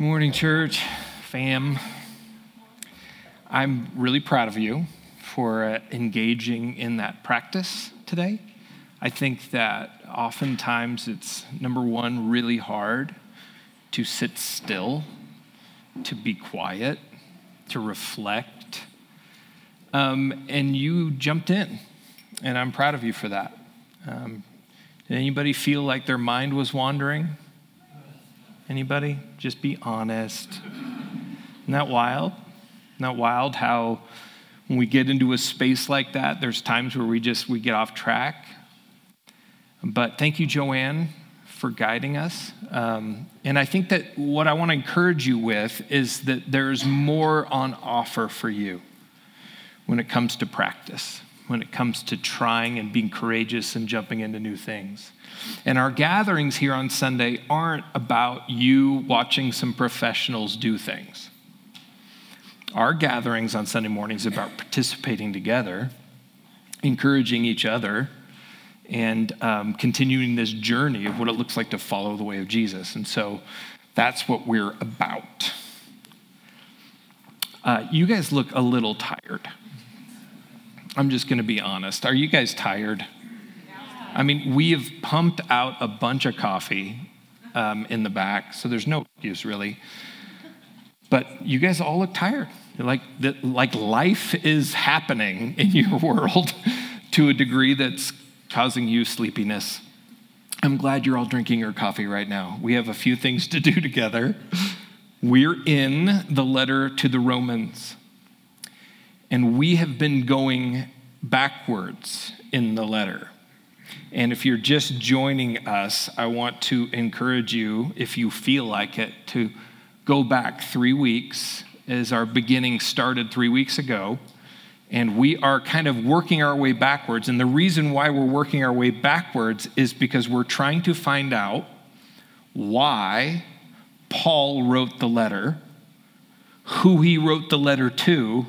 Morning, church, fam. I'm really proud of you for uh, engaging in that practice today. I think that oftentimes it's number one, really hard to sit still, to be quiet, to reflect. Um, and you jumped in, and I'm proud of you for that. Um, did anybody feel like their mind was wandering? Anybody? Just be honest. Isn't that wild? Isn't that wild how when we get into a space like that, there's times where we just we get off track. But thank you, Joanne, for guiding us. Um, and I think that what I want to encourage you with is that there's more on offer for you when it comes to practice when it comes to trying and being courageous and jumping into new things. And our gatherings here on Sunday aren't about you watching some professionals do things. Our gatherings on Sunday mornings about participating together, encouraging each other, and um, continuing this journey of what it looks like to follow the way of Jesus. And so that's what we're about. Uh, you guys look a little tired. I'm just going to be honest. Are you guys tired? I mean, we have pumped out a bunch of coffee um, in the back, so there's no excuse really. But you guys all look tired. Like, that, like life is happening in your world to a degree that's causing you sleepiness. I'm glad you're all drinking your coffee right now. We have a few things to do together. We're in the letter to the Romans. And we have been going backwards in the letter. And if you're just joining us, I want to encourage you, if you feel like it, to go back three weeks as our beginning started three weeks ago. And we are kind of working our way backwards. And the reason why we're working our way backwards is because we're trying to find out why Paul wrote the letter, who he wrote the letter to,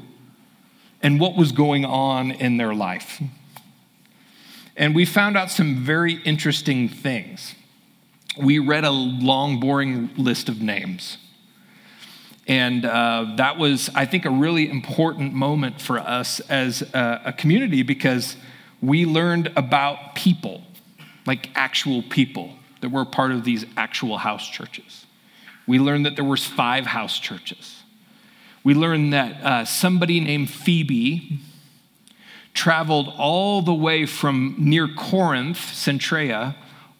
and what was going on in their life. And we found out some very interesting things. We read a long, boring list of names. And uh, that was, I think, a really important moment for us as a, a community because we learned about people, like actual people that were part of these actual house churches. We learned that there was five house churches we learn that uh, somebody named Phoebe traveled all the way from near Corinth, Cenchreae,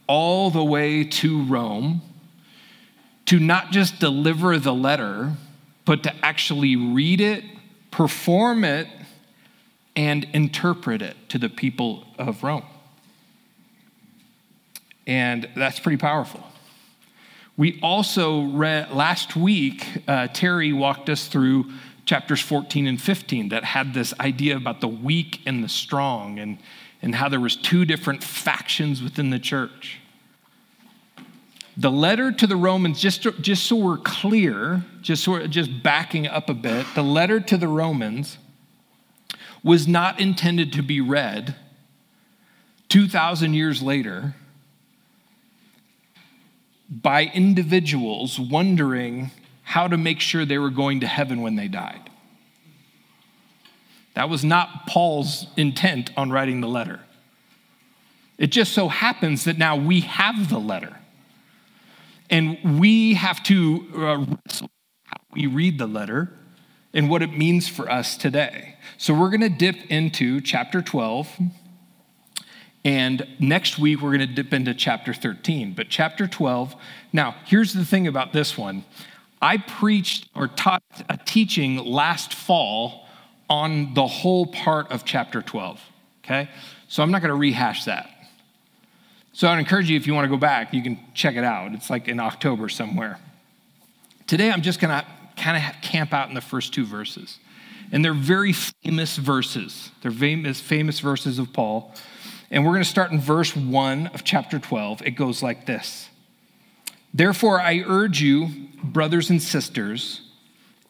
all the way to Rome to not just deliver the letter, but to actually read it, perform it, and interpret it to the people of Rome. And that's pretty powerful. We also read last week, uh, Terry walked us through chapters 14 and 15 that had this idea about the weak and the strong and, and how there was two different factions within the church. The letter to the Romans, just, just so we're clear, just, so just backing up a bit, the letter to the Romans was not intended to be read 2,000 years later by individuals wondering how to make sure they were going to heaven when they died. That was not Paul's intent on writing the letter. It just so happens that now we have the letter. And we have to uh, wrestle how we read the letter and what it means for us today. So we're going to dip into chapter 12 and next week, we're going to dip into chapter 13. But chapter 12, now, here's the thing about this one I preached or taught a teaching last fall on the whole part of chapter 12. Okay? So I'm not going to rehash that. So I'd encourage you, if you want to go back, you can check it out. It's like in October somewhere. Today, I'm just going to kind of camp out in the first two verses. And they're very famous verses. They're famous, famous verses of Paul. And we're going to start in verse 1 of chapter 12. It goes like this Therefore, I urge you, brothers and sisters,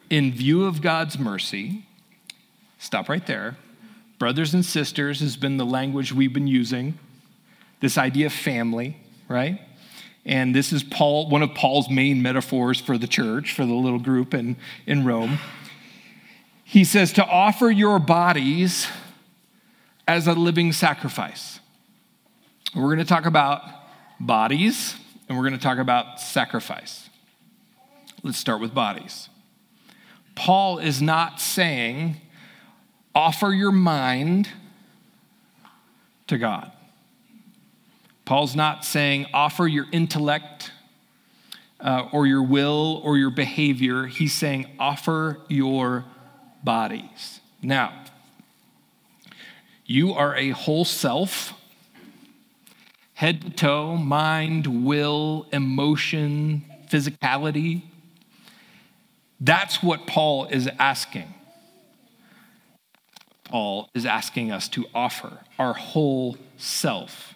in view of God's mercy, stop right there. Brothers and sisters has been the language we've been using, this idea of family, right? And this is Paul, one of Paul's main metaphors for the church, for the little group in, in Rome. He says to offer your bodies as a living sacrifice. We're going to talk about bodies and we're going to talk about sacrifice. Let's start with bodies. Paul is not saying offer your mind to God. Paul's not saying offer your intellect uh, or your will or your behavior. He's saying offer your bodies. Now, you are a whole self, head to toe, mind, will, emotion, physicality. That's what Paul is asking. Paul is asking us to offer our whole self.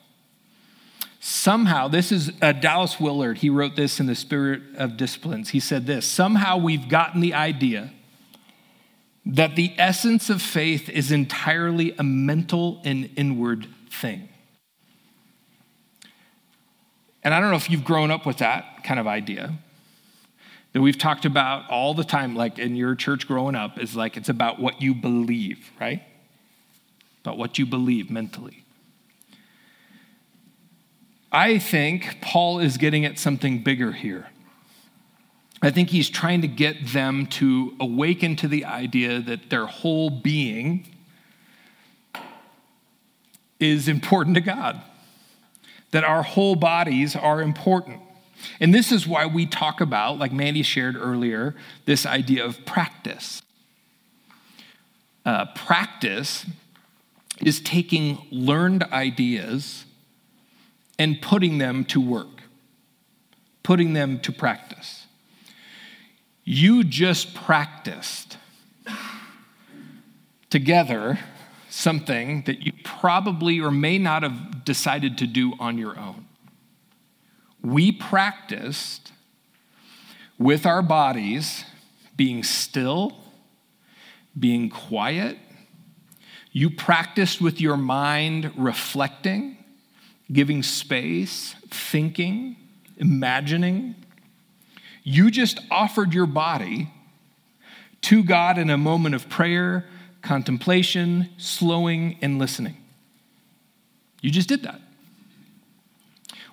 Somehow, this is uh, Dallas Willard. He wrote this in The Spirit of Disciplines. He said this Somehow we've gotten the idea that the essence of faith is entirely a mental and inward thing. And I don't know if you've grown up with that kind of idea that we've talked about all the time, like in your church growing up, is like it's about what you believe, right? About what you believe mentally. I think Paul is getting at something bigger here. I think he's trying to get them to awaken to the idea that their whole being is important to God, that our whole bodies are important. And this is why we talk about, like Mandy shared earlier, this idea of practice. Uh, practice is taking learned ideas and putting them to work, putting them to practice. You just practiced together something that you probably or may not have decided to do on your own. We practiced with our bodies being still, being quiet. You practiced with your mind reflecting, giving space, thinking, imagining. You just offered your body to God in a moment of prayer, contemplation, slowing, and listening. You just did that.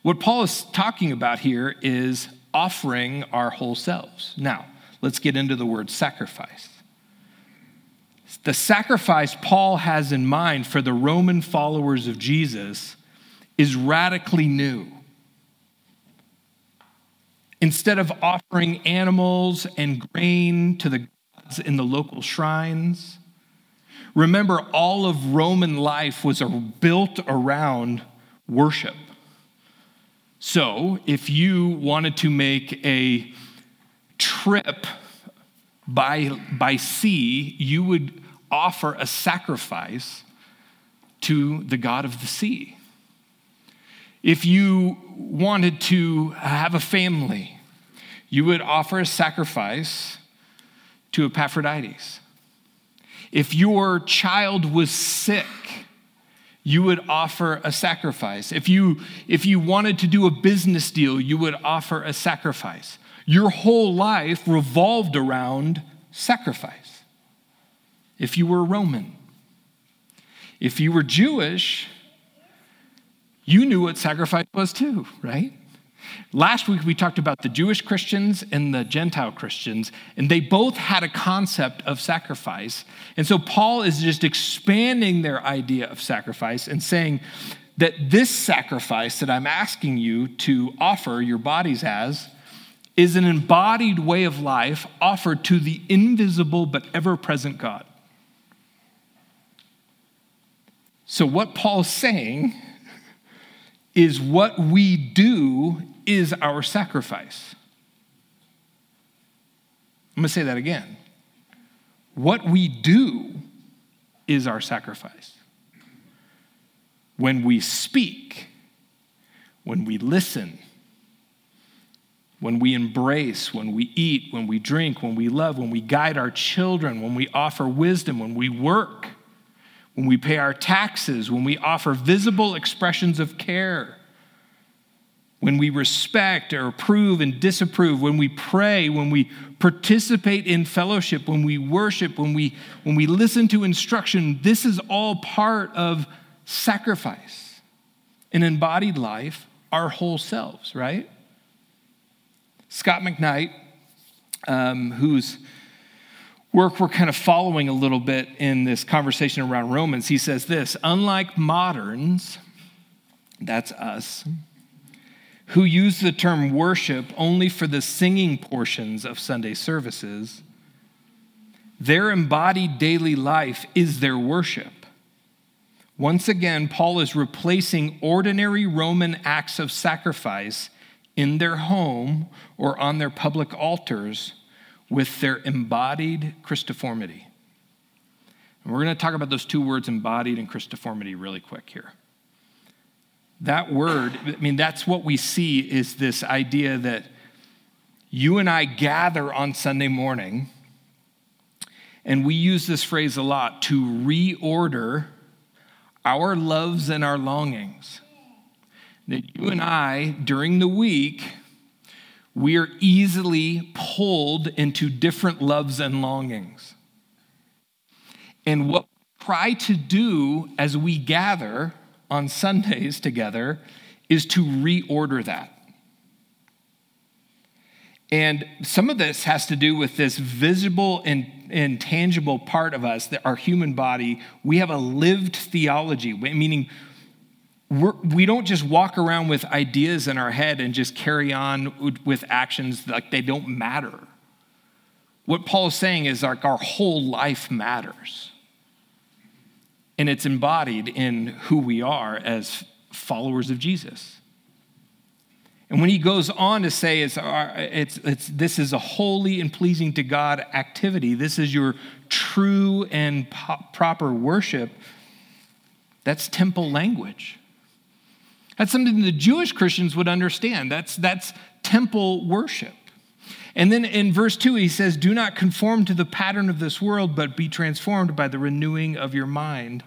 What Paul is talking about here is offering our whole selves. Now, let's get into the word sacrifice. The sacrifice Paul has in mind for the Roman followers of Jesus is radically new. Instead of offering animals and grain to the gods in the local shrines, remember all of Roman life was built around worship. So if you wanted to make a trip by, by sea, you would offer a sacrifice to the God of the sea. If you wanted to have a family, you would offer a sacrifice to Epaphroditus. If your child was sick, you would offer a sacrifice. If you, if you wanted to do a business deal, you would offer a sacrifice. Your whole life revolved around sacrifice. If you were Roman, if you were Jewish, you knew what sacrifice was too, right? Last week we talked about the Jewish Christians and the Gentile Christians, and they both had a concept of sacrifice. And so Paul is just expanding their idea of sacrifice and saying that this sacrifice that I'm asking you to offer your bodies as is an embodied way of life offered to the invisible but ever present God. So, what Paul's saying is what we do is our sacrifice. I'm going to say that again. What we do is our sacrifice. When we speak, when we listen, when we embrace, when we eat, when we drink, when we love, when we guide our children, when we offer wisdom, when we work, when we pay our taxes, when we offer visible expressions of care, when we respect or approve and disapprove, when we pray, when we participate in fellowship, when we worship, when we, when we listen to instruction, this is all part of sacrifice. An embodied life, our whole selves, right? Scot McKnight, um, whose work we're kind of following a little bit in this conversation around Romans, he says this Unlike moderns, that's us, who use the term worship only for the singing portions of Sunday services, their embodied daily life is their worship. Once again, Paul is replacing ordinary Roman acts of sacrifice in their home or on their public altars with their embodied Christoformity. And we're going to talk about those two words, embodied and Christiformity, really quick here. That word, I mean, that's what we see is this idea that you and I gather on Sunday morning, and we use this phrase a lot to reorder our loves and our longings. That you and I, during the week, we are easily pulled into different loves and longings. And what we try to do as we gather on Sundays together is to reorder that. And some of this has to do with this visible and, and tangible part of us, that our human body. We have a lived theology, meaning we're, we do not just walk around with ideas in our head and just carry on with actions like they don't matter. What Paul is saying is like our whole life matters and it's embodied in who we are as followers of Jesus. And when he goes on to say it's, uh, it's, it's, this is a holy and pleasing to God activity, this is your true and po- proper worship, that's temple language. That's something the Jewish Christians would understand. That's, that's temple worship. And then in verse 2, he says, Do not conform to the pattern of this world, but be transformed by the renewing of your mind.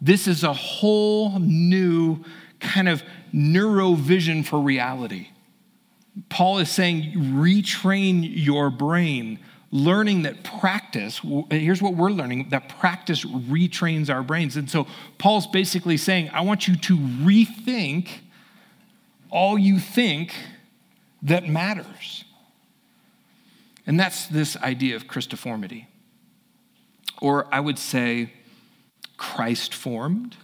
This is a whole new kind of neurovision for reality. Paul is saying, retrain your brain, learning that practice, here's what we're learning that practice retrains our brains. And so Paul's basically saying, I want you to rethink all you think that matters. And that's this idea of Christoformity. Or I would say, Christ formed.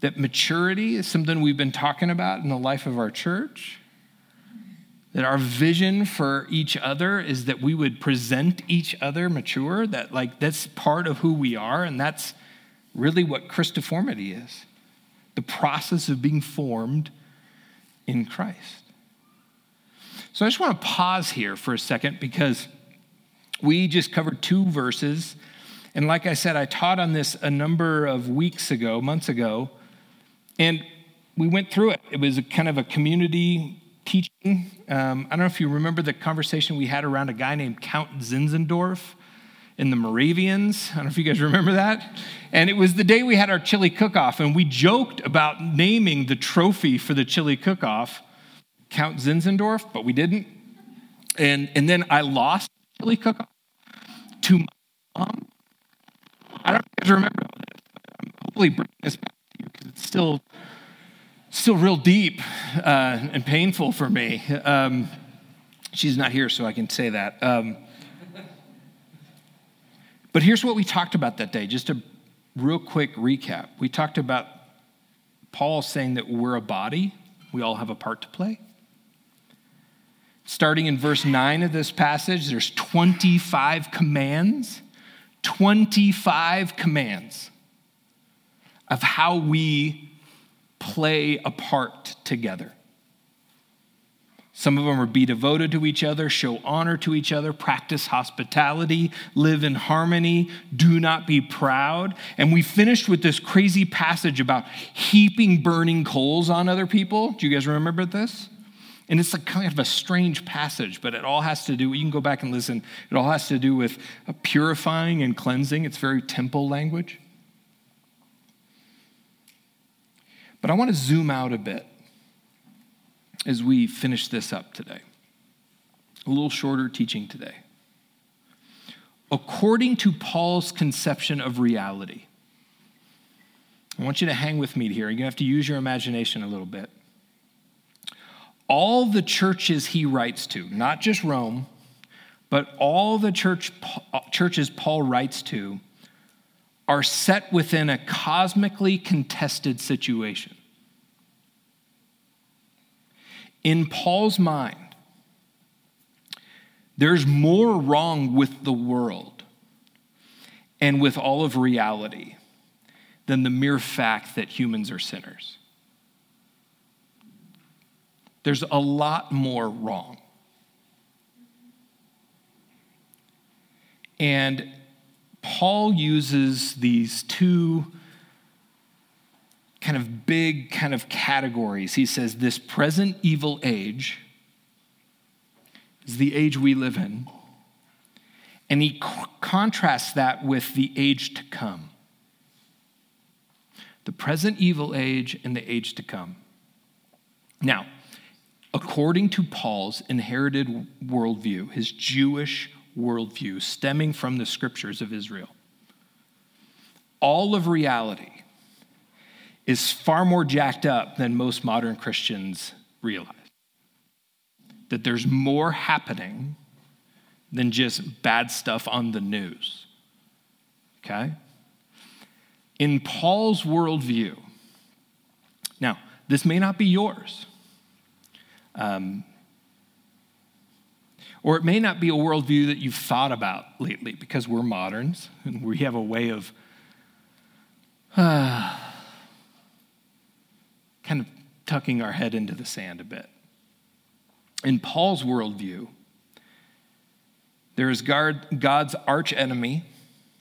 That maturity is something we've been talking about in the life of our church. That our vision for each other is that we would present each other mature, that like that's part of who we are, and that's really what Christoformity is the process of being formed in Christ. So I just want to pause here for a second because we just covered two verses. And like I said, I taught on this a number of weeks ago, months ago, and we went through it. It was kind of a community teaching. Um, I don't know if you remember the conversation we had around a guy named Count Zinzendorf in the Moravians. I don't know if you guys remember that. And it was the day we had our chili cook off, and we joked about naming the trophy for the chili cook off Count Zinzendorf, but we didn't. And, and then I lost chili cook off to my mom. I don't know if you guys remember this, I'm hopefully bringing this back to you because it's still, still real deep uh, and painful for me. Um, she's not here, so I can say that. Um, but here's what we talked about that day, just a real quick recap. We talked about Paul saying that we're a body, we all have a part to play. Starting in verse 9 of this passage, there's 25 commands. 25 commands of how we play a part together. Some of them are be devoted to each other, show honor to each other, practice hospitality, live in harmony, do not be proud. And we finished with this crazy passage about heaping burning coals on other people. Do you guys remember this? And it's like kind of a strange passage, but it all has to do, you can go back and listen, it all has to do with purifying and cleansing. It's very temple language. But I want to zoom out a bit as we finish this up today. A little shorter teaching today. According to Paul's conception of reality, I want you to hang with me here. You're going to have to use your imagination a little bit. All the churches he writes to, not just Rome, but all the church, uh, churches Paul writes to, are set within a cosmically contested situation. In Paul's mind, there's more wrong with the world and with all of reality than the mere fact that humans are sinners. There's a lot more wrong. And Paul uses these two kind of big kind of categories. He says, This present evil age is the age we live in. And he contrasts that with the age to come. The present evil age and the age to come. Now, according to Paul's inherited worldview, his Jewish worldview stemming from the scriptures of Israel, all of reality is far more jacked up than most modern Christians realize. That there's more happening than just bad stuff on the news. Okay? In Paul's worldview, now, this may not be yours. Um, or it may not be a worldview that you've thought about lately because we're moderns and we have a way of uh, kind of tucking our head into the sand a bit. In Paul's worldview, there is God's arch enemy,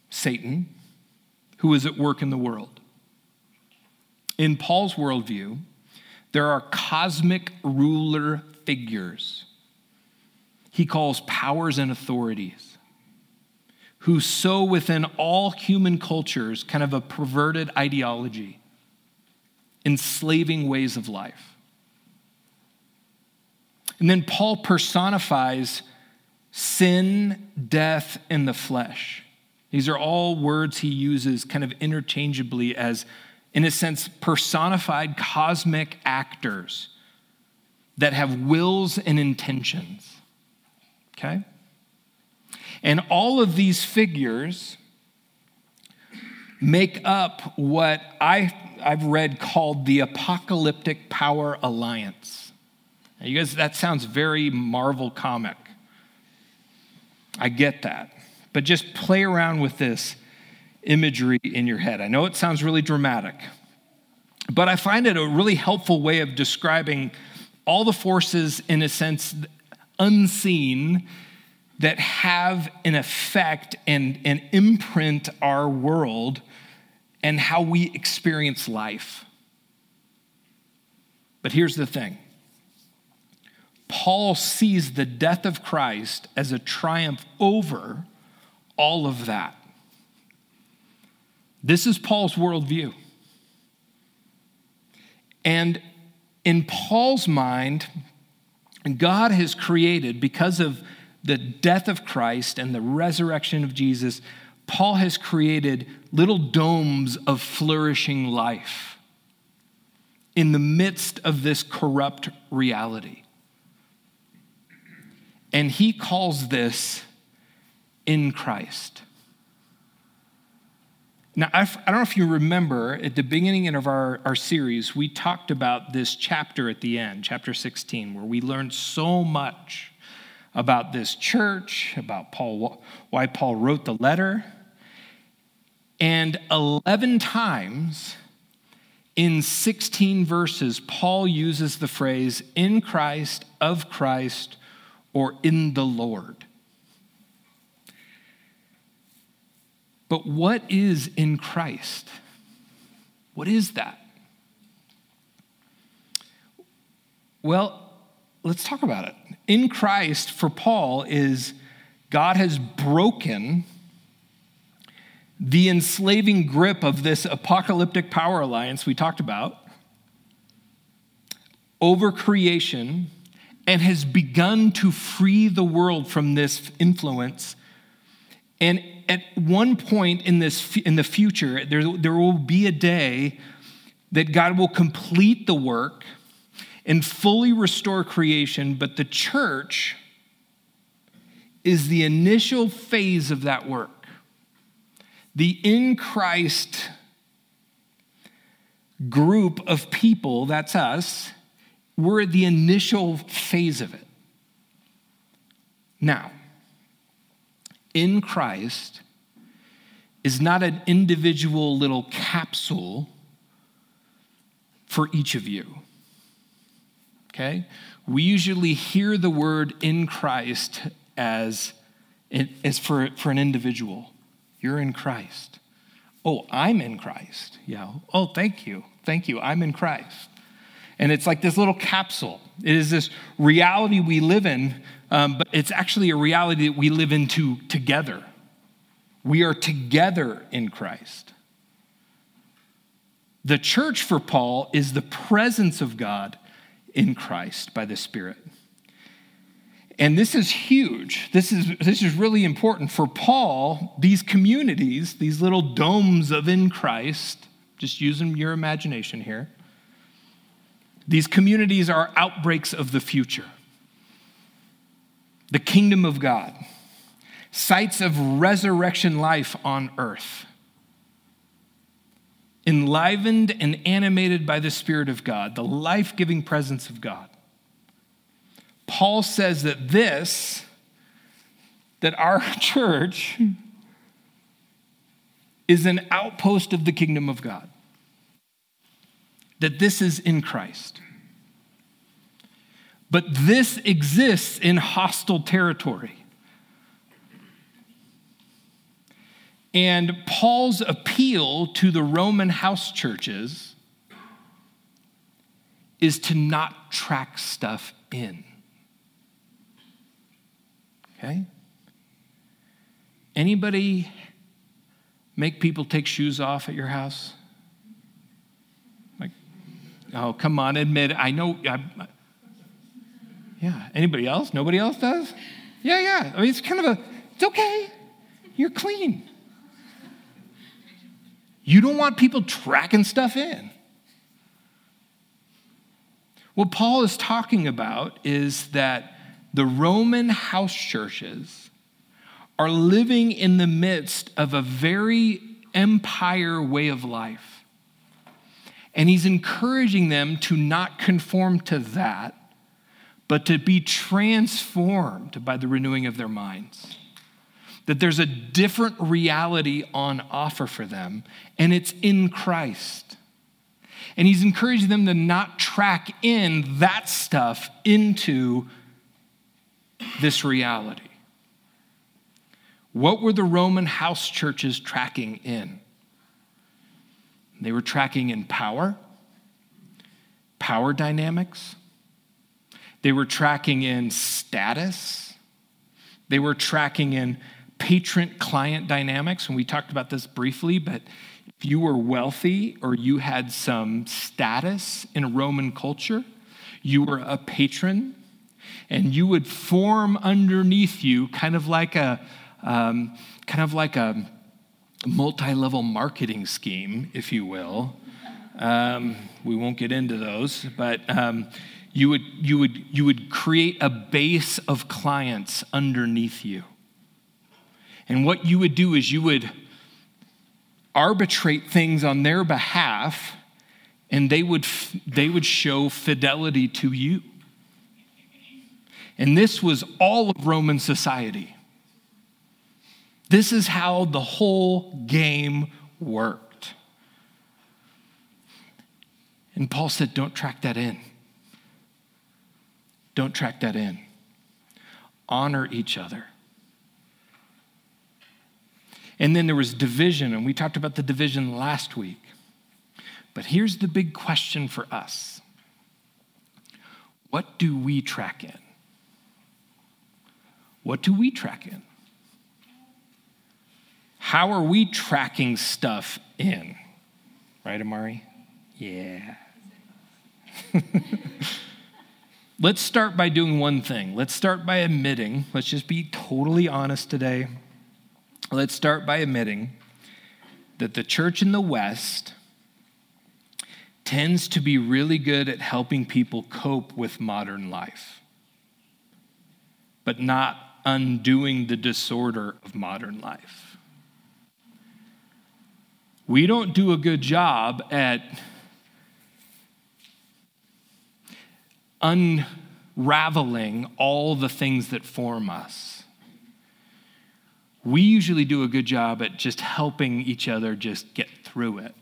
Satan, who is at work in the world. In Paul's worldview, there are cosmic ruler figures he calls powers and authorities who sow within all human cultures kind of a perverted ideology enslaving ways of life. And then Paul personifies sin, death, and the flesh. These are all words he uses kind of interchangeably as, in a sense, personified cosmic actors that have wills and intentions. Okay? And all of these figures make up what I I've read called the Apocalyptic Power Alliance. Now, you guys, that sounds very Marvel comic. I get that. But just play around with this imagery in your head. I know it sounds really dramatic, but I find it a really helpful way of describing all the forces, in a sense, unseen that have an effect and, and imprint our world and how we experience life. But here's the thing Paul sees the death of Christ as a triumph over all of that. This is Paul's worldview. And in Paul's mind, God has created, because of the death of Christ and the resurrection of Jesus, Paul has created little domes of flourishing life in the midst of this corrupt reality. And he calls this in Christ. Now, I don't know if you remember at the beginning of our, our series, we talked about this chapter at the end, chapter 16, where we learned so much about this church, about Paul, why Paul wrote the letter. And 11 times in 16 verses, Paul uses the phrase in Christ, of Christ, or in the Lord. But what is in Christ? What is that? Well, let's talk about it. In Christ, for Paul, is God has broken the enslaving grip of this apocalyptic power alliance we talked about. over creation and has begun to free the world from this influence. And at one point in, this, in the future, there, there will be a day that God will complete the work and fully restore creation, but the church is the initial phase of that work. The in Christ group of people, that's us, we're the initial phase of it. Now, in Christ is not an individual little capsule for each of you. Okay? We usually hear the word in Christ as, as for, for an individual. You're in Christ. Oh, I'm in Christ. Yeah. Oh, thank you. Thank you. I'm in Christ. And it's like this little capsule. It is this reality we live in, um, but it's actually a reality that we live into together. We are together in Christ. The church for Paul is the presence of God in Christ by the Spirit. And this is huge. This is, this is really important. For Paul, these communities, these little domes of in Christ, just using your imagination here, these communities are outbreaks of the future, the kingdom of God, sites of resurrection life on earth, enlivened and animated by the Spirit of God, the life giving presence of God. Paul says that this, that our church, is an outpost of the kingdom of God that this is in Christ. But this exists in hostile territory. And Paul's appeal to the Roman house churches is to not track stuff in. Okay? Anybody make people take shoes off at your house? Like, oh, come on, admit it. I know. I, yeah. Anybody else? Nobody else does? Yeah, yeah. I mean, it's kind of a, it's okay. You're clean. You don't want people tracking stuff in. What Paul is talking about is that the Roman house churches are living in the midst of a very empire way of life. And he's encouraging them to not conform to that, but to be transformed by the renewing of their minds. That there's a different reality on offer for them, and it's in Christ. And he's encouraging them to not track in that stuff into this reality. What were the Roman house churches tracking in? They were tracking in power, power dynamics. They were tracking in status. They were tracking in patron client dynamics. And we talked about this briefly, but if you were wealthy or you had some status in Roman culture, you were a patron, and you would form underneath you kind of like a um, kind of like a multi level marketing scheme, if you will. Um, we won't get into those, but um, you, would, you, would, you would create a base of clients underneath you. And what you would do is you would arbitrate things on their behalf, and they would, they would show fidelity to you. And this was all of Roman society. This is how the whole game worked. And Paul said, Don't track that in. Don't track that in. Honor each other. And then there was division, and we talked about the division last week. But here's the big question for us What do we track in? What do we track in? How are we tracking stuff in? Right, Amari? Yeah. let's start by doing one thing. Let's start by admitting, let's just be totally honest today. Let's start by admitting that the church in the West tends to be really good at helping people cope with modern life, but not undoing the disorder of modern life. We don't do a good job at unraveling all the things that form us. We usually do a good job at just helping each other just get through it.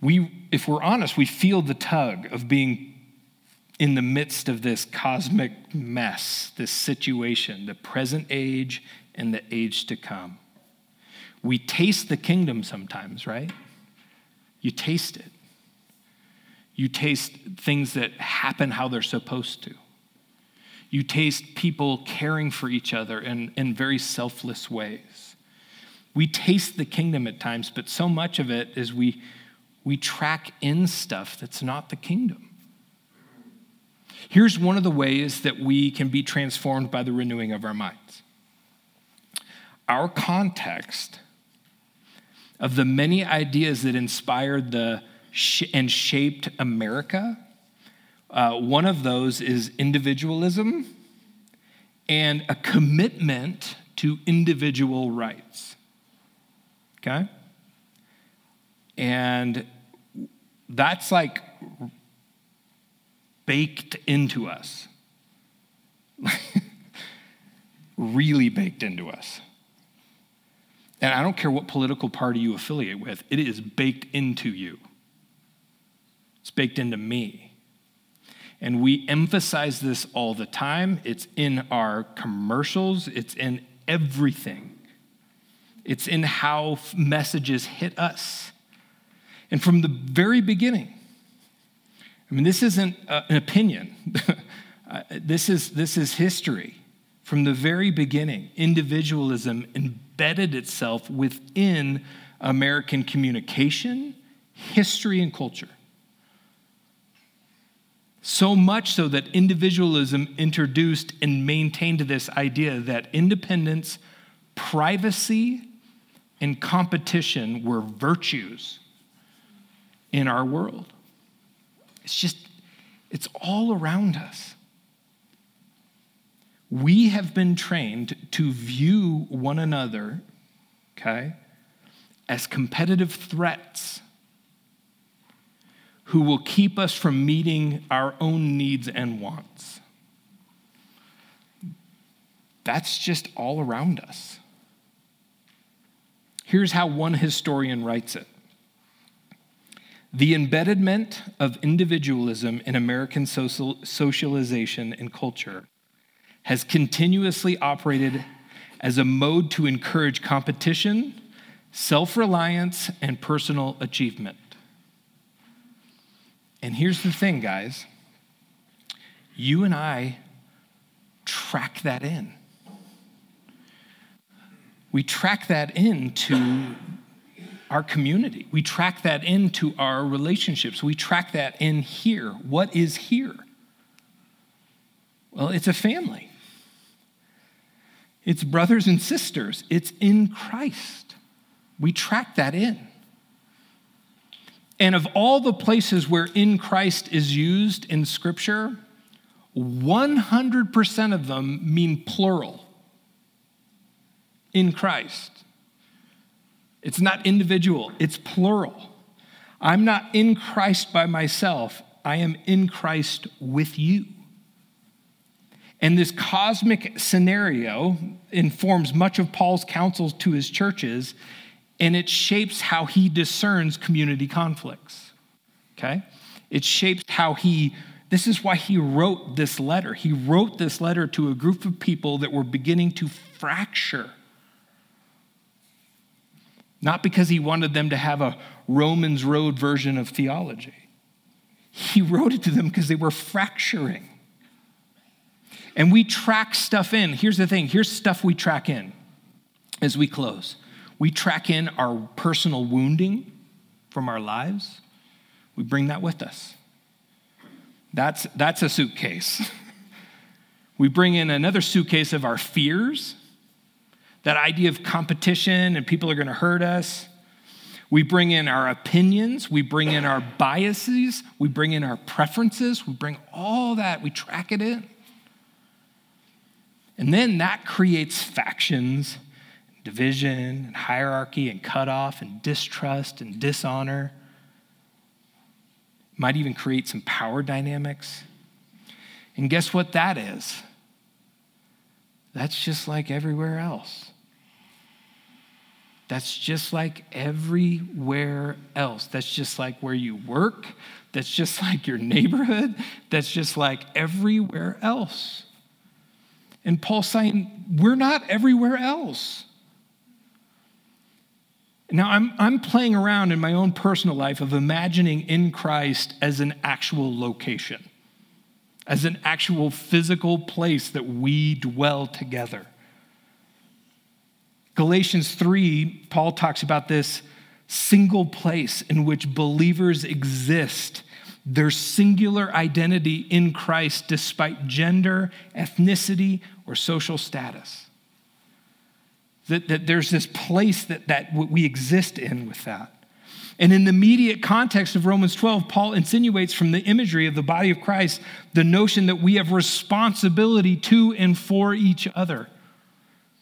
We, if we're honest, we feel the tug of being in the midst of this cosmic mess, this situation, the present age and the age to come. We taste the kingdom sometimes, right? You taste it. You taste things that happen how they're supposed to. You taste people caring for each other in, in very selfless ways. We taste the kingdom at times, but so much of it is we, we track in stuff that's not the kingdom. Here's one of the ways that we can be transformed by the renewing of our minds. Our context of the many ideas that inspired the and shaped America. Uh, one of those is individualism and a commitment to individual rights. Okay? And that's like baked into us. really baked into us. And I don't care what political party you affiliate with, it is baked into you. It's baked into me. And we emphasize this all the time. It's in our commercials, it's in everything. It's in how messages hit us. And from the very beginning, I mean, this isn't uh, an opinion. Uh, this, is, this is history. From the very beginning, individualism embedded itself within American communication, history, and culture. So much so that individualism introduced and maintained this idea that independence, privacy, and competition were virtues in our world. It's just, it's all around us. We have been trained to view one another, okay, as competitive threats who will keep us from meeting our own needs and wants. That's just all around us. Here's how one historian writes it The embedment of individualism in American social, socialization and culture has continuously operated as a mode to encourage competition, self reliance, and personal achievement. And here's the thing, guys you and I track that in. We track that into our community. We track that into our relationships. We track that in here. What is here? Well, it's a family, it's brothers and sisters, it's in Christ. We track that in. And of all the places where in Christ is used in Scripture, 100% of them mean plural. In Christ. It's not individual, it's plural. I'm not in Christ by myself, I am in Christ with you. And this cosmic scenario informs much of Paul's counsels to his churches and it shapes how he discerns community conflicts. Okay? It shapes how he, this is why he wrote this letter. He wrote this letter to a group of people that were beginning to fracture. Not because he wanted them to have a Romans Road version of theology. He wrote it to them because they were fracturing. And we track stuff in. Here's the thing here's stuff we track in as we close. We track in our personal wounding from our lives, we bring that with us. That's, that's a suitcase. we bring in another suitcase of our fears, that idea of competition and people are going to hurt us. We bring in our opinions, we bring in our biases, we bring in our preferences, we bring all that, we track it in. And then that creates factions, division, and hierarchy, and cutoff, and distrust, and dishonor. Might even create some power dynamics. And guess what that is? That's just like everywhere else. That's just like everywhere else. That's just like where you work. That's just like your neighborhood. That's just like everywhere else. And Paul's saying, we're not everywhere else. Now, I'm, I'm playing around in my own personal life of imagining in Christ as an actual location, as an actual physical place that we dwell together. Galatians 3, Paul talks about this single place in which believers exist their singular identity in Christ despite gender, ethnicity, or social status. That, that there's this place that, that we exist in with that. And in the immediate context of Romans 12, Paul insinuates from the imagery of the body of Christ the notion that we have responsibility to and for each other,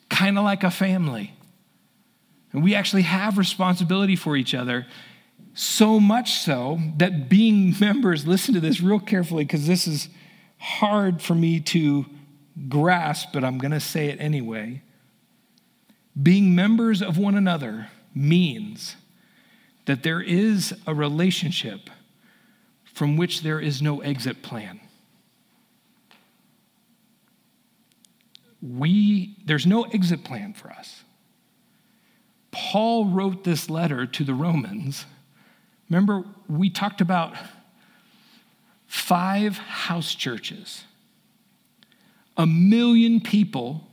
kind of like a family. And we actually have responsibility for each other. So much so that being members, listen to this real carefully because this is hard for me to grasp, but I'm going to say it anyway. Being members of one another means that there is a relationship from which there is no exit plan. We, there's no exit plan for us. Paul wrote this letter to the Romans Remember, we talked about five house churches, a million people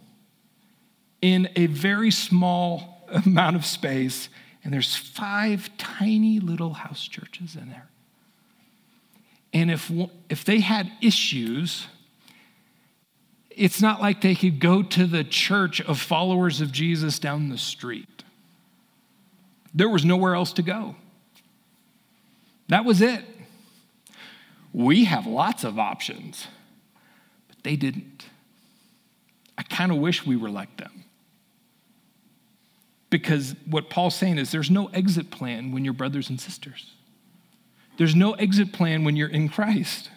in a very small amount of space, and there's five tiny little house churches in there. And if, if they had issues, it's not like they could go to the church of followers of Jesus down the street. There was nowhere else to go. That was it. We have lots of options, but they didn't. I kind of wish we were like. Because what Paul's saying is there's no exit plan when you're brothers and sisters. There's no exit plan when you're in Christ.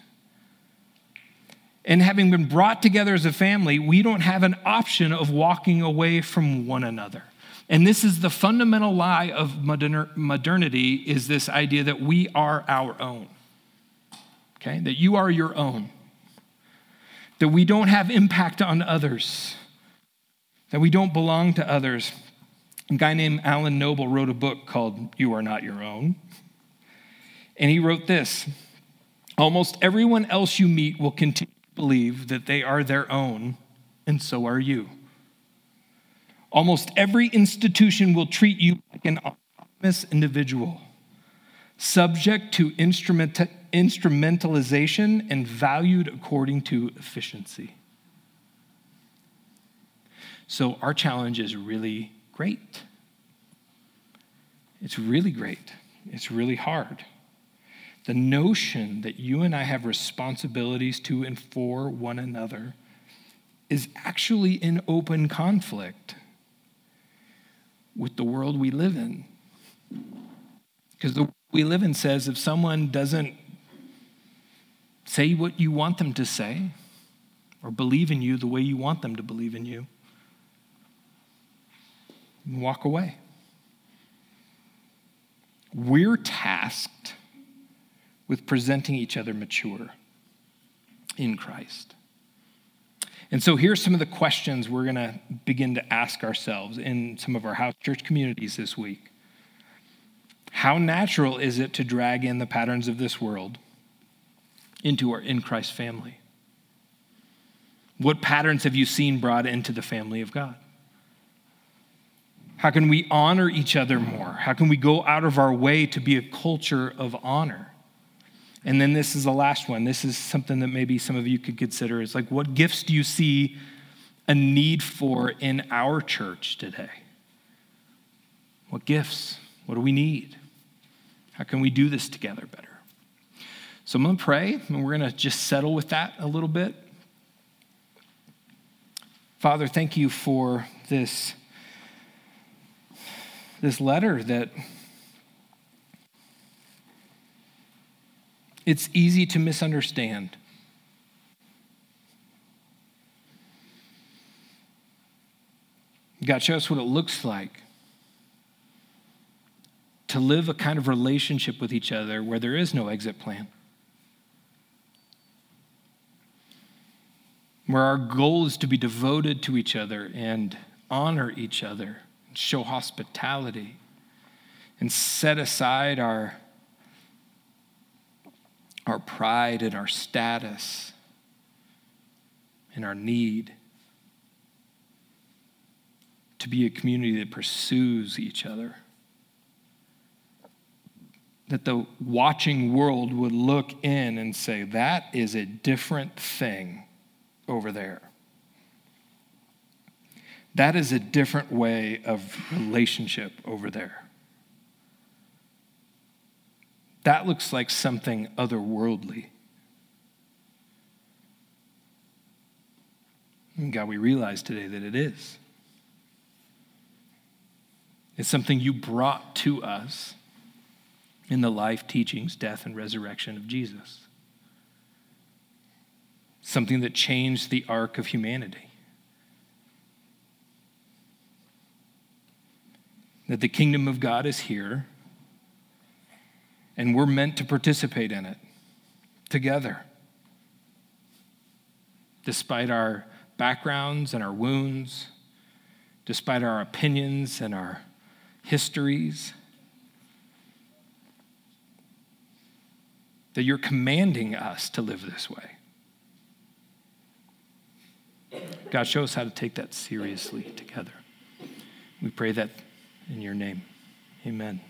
And having been brought together as a family, we don't have an option of walking away from one another. And this is the fundamental lie of modernity is this idea that we are our own. Okay? That you are your own. That we don't have impact on others. That we don't belong to others. A guy named Alan Noble wrote a book called You Are Not Your Own. And he wrote this Almost everyone else you meet will continue to believe that they are their own, and so are you. Almost every institution will treat you like an autonomous individual, subject to instrument, instrumentalization and valued according to efficiency. So, our challenge is really great. It's really great. It's really hard. The notion that you and I have responsibilities to and for one another is actually in open conflict with the world we live in. Because the world we live in says if someone doesn't say what you want them to say or believe in you the way you want them to believe in you, walk away. We're tasked with presenting each other mature in Christ. And so here's some of the questions we're going to begin to ask ourselves in some of our house church communities this week. How natural is it to drag in the patterns of this world into our in Christ family? What patterns have you seen brought into the family of God? How can we honor each other more? How can we go out of our way to be a culture of honor? And then this is the last one. This is something that maybe some of you could consider is like, what gifts do you see a need for in our church today? What gifts? What do we need? How can we do this together better? So I'm going to pray, and we're going to just settle with that a little bit. Father, thank you for this, this letter that it's easy to misunderstand. God, show us what it looks like to live a kind of relationship with each other where there is no exit plan. Where our goal is to be devoted to each other and honor each other, show hospitality, and set aside our, our pride and our status and our need to be a community that pursues each other that the watching world would look in and say, that is a different thing over there. That is a different way of relationship over there. That looks like something otherworldly. And God, we realize today that it is. It's something you brought to us in the life, teachings, death, and resurrection of Jesus. Something that changed the arc of humanity. That the kingdom of God is here, and we're meant to participate in it together. Despite our backgrounds and our wounds, despite our opinions and our histories, that you're commanding us to live this way. God, show us how to take that seriously together. We pray that in your name. Amen.